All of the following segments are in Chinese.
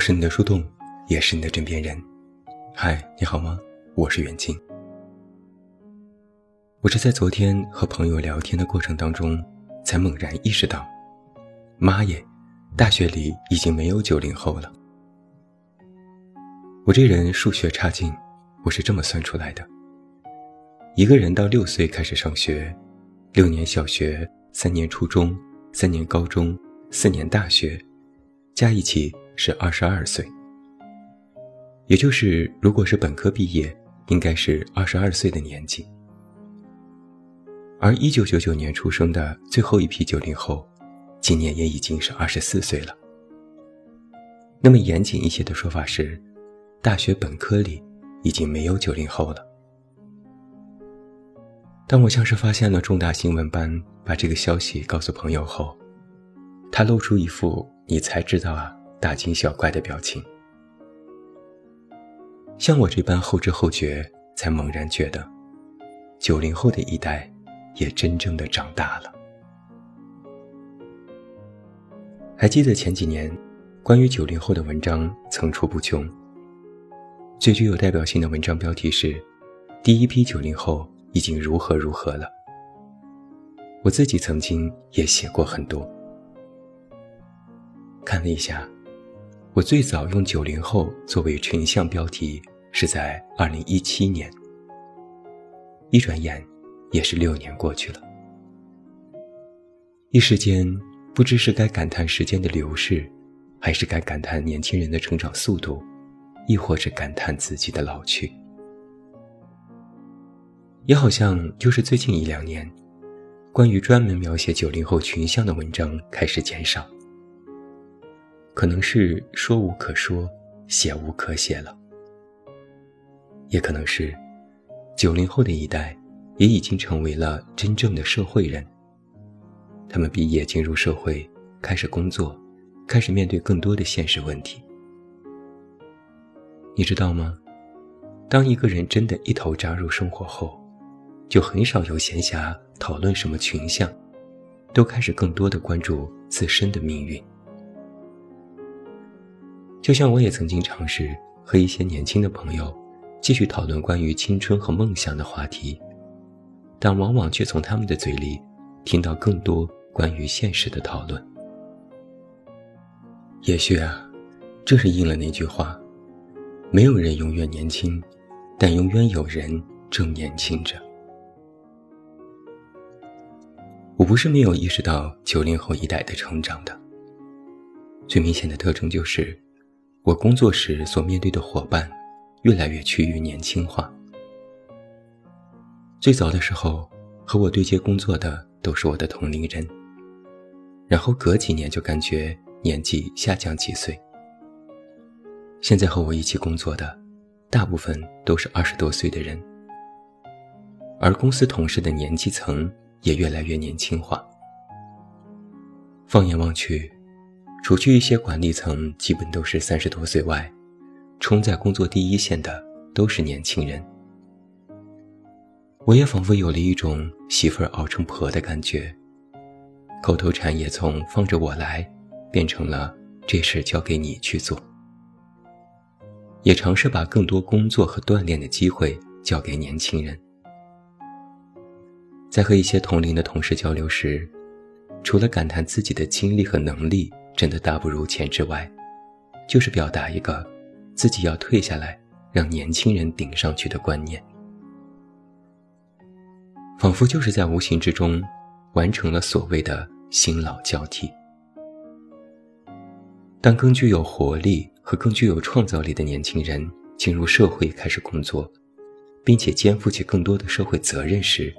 是你的树洞，也是你的枕边人。嗨，你好吗？我是袁静。我是在昨天和朋友聊天的过程当中，才猛然意识到，妈耶，大学里已经没有九零后了。我这人数学差劲，我是这么算出来的：一个人到六岁开始上学，六年小学，三年初中，三年高中，四年大学，加一起。是二十二岁，也就是如果是本科毕业，应该是二十二岁的年纪。而一九九九年出生的最后一批九零后，今年也已经是二十四岁了。那么严谨一些的说法是，大学本科里已经没有九零后了。当我像是发现了重大新闻般把这个消息告诉朋友后，他露出一副“你才知道啊”。大惊小怪的表情，像我这般后知后觉，才猛然觉得，九零后的一代也真正的长大了。还记得前几年，关于九零后的文章层出不穷。最具有代表性的文章标题是：“第一批九零后已经如何如何了。”我自己曾经也写过很多，看了一下。我最早用“九零后”作为群像标题是在二零一七年，一转眼也是六年过去了。一时间不知是该感叹时间的流逝，还是该感叹年轻人的成长速度，亦或是感叹自己的老去。也好像就是最近一两年，关于专门描写九零后群像的文章开始减少。可能是说无可说，写无可写了，也可能是九零后的一代也已经成为了真正的社会人。他们毕业进入社会，开始工作，开始面对更多的现实问题。你知道吗？当一个人真的一头扎入生活后，就很少有闲暇讨论什么群像，都开始更多的关注自身的命运。就像我也曾经尝试和一些年轻的朋友继续讨论关于青春和梦想的话题，但往往却从他们的嘴里听到更多关于现实的讨论。也许啊，这是应了那句话：没有人永远年轻，但永远有人正年轻着。我不是没有意识到九零后一代的成长的，最明显的特征就是。我工作时所面对的伙伴，越来越趋于年轻化。最早的时候，和我对接工作的都是我的同龄人，然后隔几年就感觉年纪下降几岁。现在和我一起工作的，大部分都是二十多岁的人，而公司同事的年纪层也越来越年轻化。放眼望去。除去一些管理层，基本都是三十多岁外，冲在工作第一线的都是年轻人。我也仿佛有了一种媳妇儿熬成婆的感觉，口头禅也从放着我来，变成了这事交给你去做。也尝试把更多工作和锻炼的机会交给年轻人。在和一些同龄的同事交流时，除了感叹自己的经历和能力，真的大不如前之外，就是表达一个自己要退下来，让年轻人顶上去的观念，仿佛就是在无形之中完成了所谓的新老交替。当更具有活力和更具有创造力的年轻人进入社会开始工作，并且肩负起更多的社会责任时，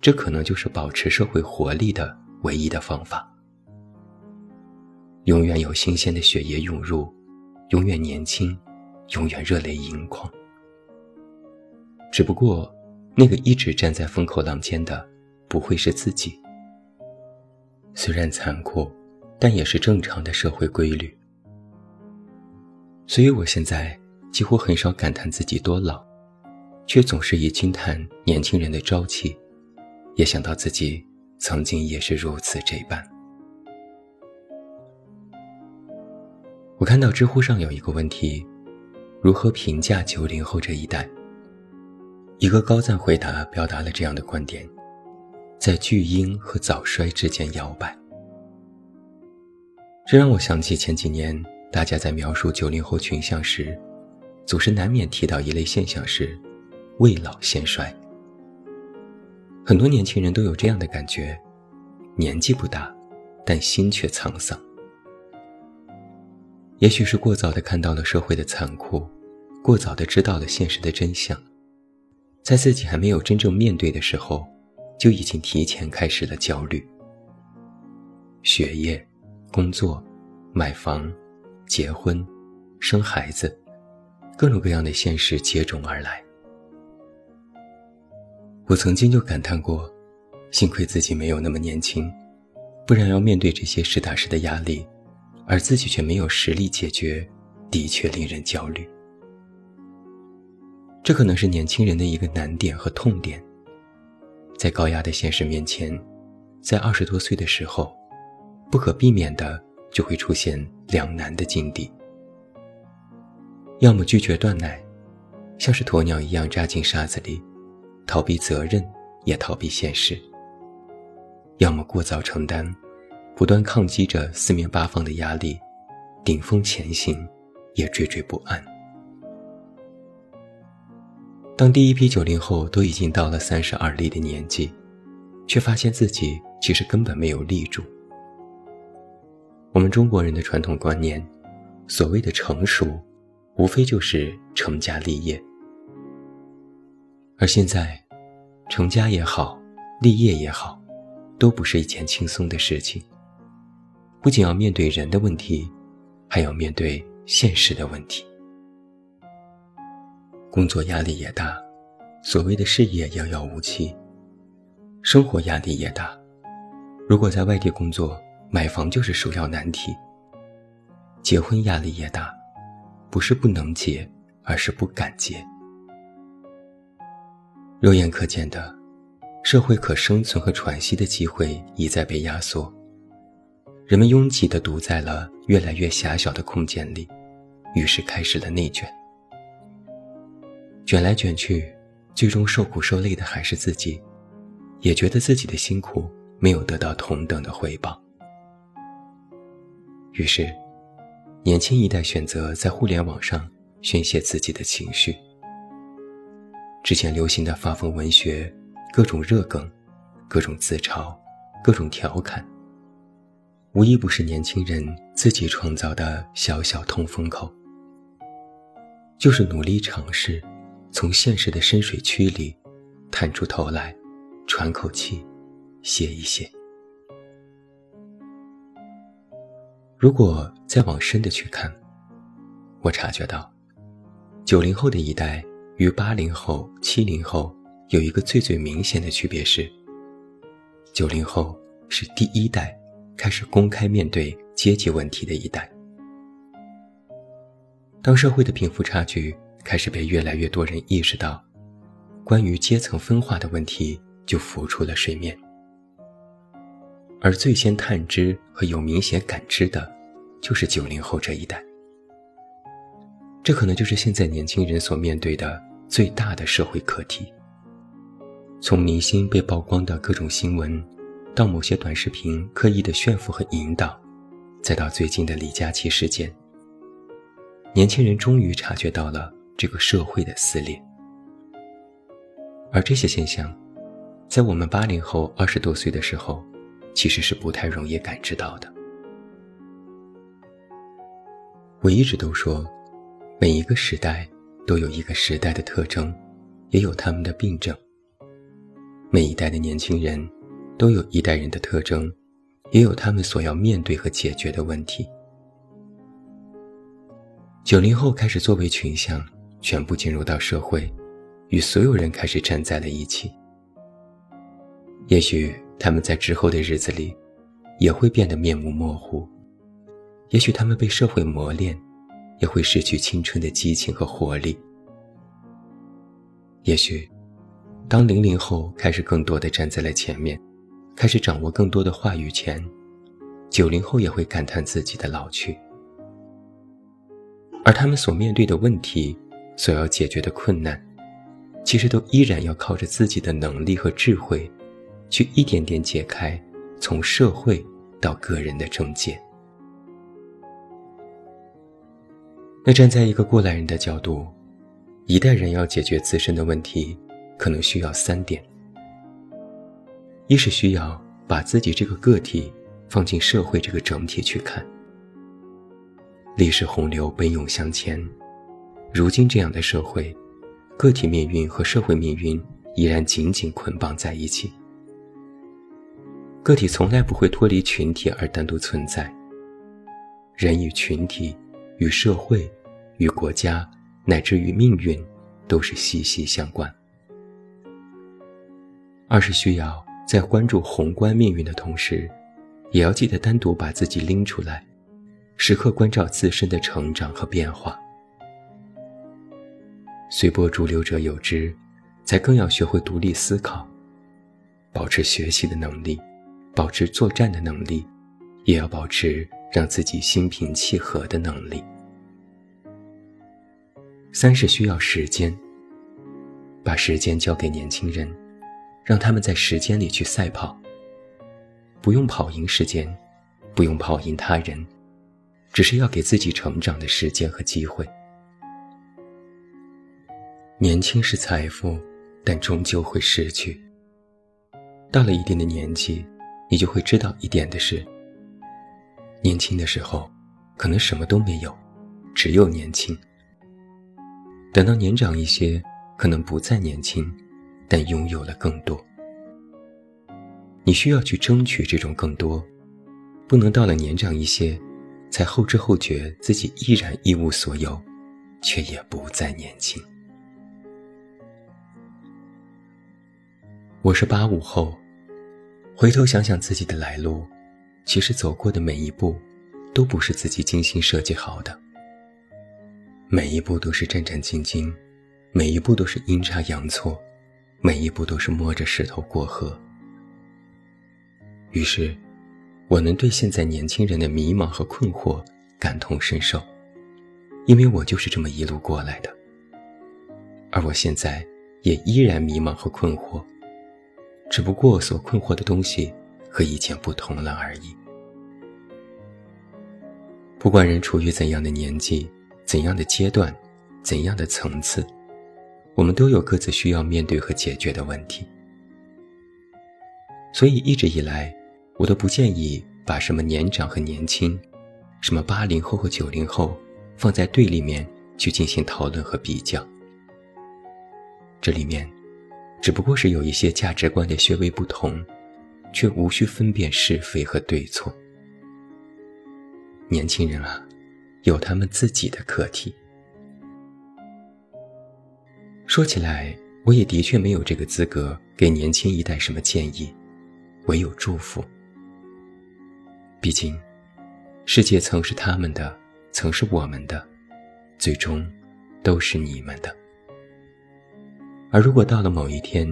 这可能就是保持社会活力的唯一的方法。永远有新鲜的血液涌入，永远年轻，永远热泪盈眶。只不过，那个一直站在风口浪尖的，不会是自己。虽然残酷，但也是正常的社会规律。所以我现在几乎很少感叹自己多老，却总是以惊叹年轻人的朝气，也想到自己曾经也是如此这般。我看到知乎上有一个问题：如何评价九零后这一代？一个高赞回答表达了这样的观点：在巨婴和早衰之间摇摆。这让我想起前几年大家在描述九零后群像时，总是难免提到一类现象是未老先衰。很多年轻人都有这样的感觉：年纪不大，但心却沧桑。也许是过早的看到了社会的残酷，过早的知道了现实的真相，在自己还没有真正面对的时候，就已经提前开始了焦虑。学业、工作、买房、结婚、生孩子，各种各样的现实接踵而来。我曾经就感叹过，幸亏自己没有那么年轻，不然要面对这些实打实的压力。而自己却没有实力解决，的确令人焦虑。这可能是年轻人的一个难点和痛点。在高压的现实面前，在二十多岁的时候，不可避免的就会出现两难的境地：要么拒绝断奶，像是鸵鸟一样扎进沙子里，逃避责任，也逃避现实；要么过早承担。不断抗击着四面八方的压力，顶峰前行，也惴惴不安。当第一批九零后都已经到了三十而立的年纪，却发现自己其实根本没有立住。我们中国人的传统观念，所谓的成熟，无非就是成家立业。而现在，成家也好，立业也好，都不是一件轻松的事情。不仅要面对人的问题，还要面对现实的问题。工作压力也大，所谓的事业遥遥无期；生活压力也大，如果在外地工作，买房就是首要难题。结婚压力也大，不是不能结，而是不敢结。肉眼可见的，社会可生存和喘息的机会一再被压缩。人们拥挤地堵在了越来越狭小的空间里，于是开始了内卷。卷来卷去，最终受苦受累的还是自己，也觉得自己的辛苦没有得到同等的回报。于是，年轻一代选择在互联网上宣泄自己的情绪。之前流行的发疯文学，各种热梗，各种自嘲，各种调侃。无一不是年轻人自己创造的小小通风口，就是努力尝试，从现实的深水区里探出头来，喘口气，歇一歇。如果再往深的去看，我察觉到，九零后的一代与八零后、七零后有一个最最明显的区别是，九零后是第一代。开始公开面对阶级问题的一代。当社会的贫富差距开始被越来越多人意识到，关于阶层分化的问题就浮出了水面。而最先探知和有明显感知的，就是九零后这一代。这可能就是现在年轻人所面对的最大的社会课题。从明星被曝光的各种新闻。到某些短视频刻意的炫富和引导，再到最近的李佳琦事件，年轻人终于察觉到了这个社会的撕裂。而这些现象，在我们八零后二十多岁的时候，其实是不太容易感知到的。我一直都说，每一个时代都有一个时代的特征，也有他们的病症。每一代的年轻人。都有一代人的特征，也有他们所要面对和解决的问题。九零后开始作为群像，全部进入到社会，与所有人开始站在了一起。也许他们在之后的日子里，也会变得面目模糊；也许他们被社会磨练，也会失去青春的激情和活力。也许，当零零后开始更多的站在了前面。开始掌握更多的话语权，九零后也会感叹自己的老去。而他们所面对的问题，所要解决的困难，其实都依然要靠着自己的能力和智慧，去一点点解开从社会到个人的症结。那站在一个过来人的角度，一代人要解决自身的问题，可能需要三点：一是需要把自己这个个体放进社会这个整体去看。历史洪流奔涌向前，如今这样的社会，个体命运和社会命运依然紧紧捆绑在一起。个体从来不会脱离群体而单独存在，人与群体。与社会、与国家，乃至于命运，都是息息相关。二是需要在关注宏观命运的同时，也要记得单独把自己拎出来，时刻关照自身的成长和变化。随波逐流者有之，才更要学会独立思考，保持学习的能力，保持作战的能力，也要保持。让自己心平气和的能力。三是需要时间，把时间交给年轻人，让他们在时间里去赛跑，不用跑赢时间，不用跑赢他人，只是要给自己成长的时间和机会。年轻是财富，但终究会失去。到了一定的年纪，你就会知道一点的是。年轻的时候，可能什么都没有，只有年轻。等到年长一些，可能不再年轻，但拥有了更多。你需要去争取这种更多，不能到了年长一些，才后知后觉自己依然一无所有，却也不再年轻。我是八五后，回头想想自己的来路。其实走过的每一步，都不是自己精心设计好的。每一步都是战战兢兢，每一步都是阴差阳错，每一步都是摸着石头过河。于是，我能对现在年轻人的迷茫和困惑感同身受，因为我就是这么一路过来的。而我现在也依然迷茫和困惑，只不过所困惑的东西。和以前不同了而已。不管人处于怎样的年纪、怎样的阶段、怎样的层次，我们都有各自需要面对和解决的问题。所以一直以来，我都不建议把什么年长和年轻、什么八零后和九零后放在对立面去进行讨论和比较。这里面，只不过是有一些价值观的略微不同。却无需分辨是非和对错。年轻人啊，有他们自己的课题。说起来，我也的确没有这个资格给年轻一代什么建议，唯有祝福。毕竟，世界曾是他们的，曾是我们的，最终都是你们的。而如果到了某一天，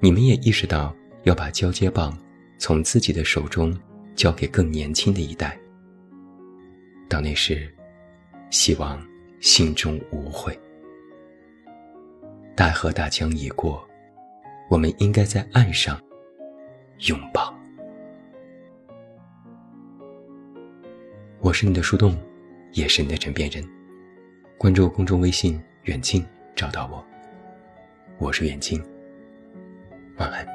你们也意识到要把交接棒。从自己的手中交给更年轻的一代。到那时，希望心中无悔。大河大江已过，我们应该在岸上拥抱。我是你的树洞，也是你的枕边人。关注公众微信“远近”，找到我。我是远近，晚安。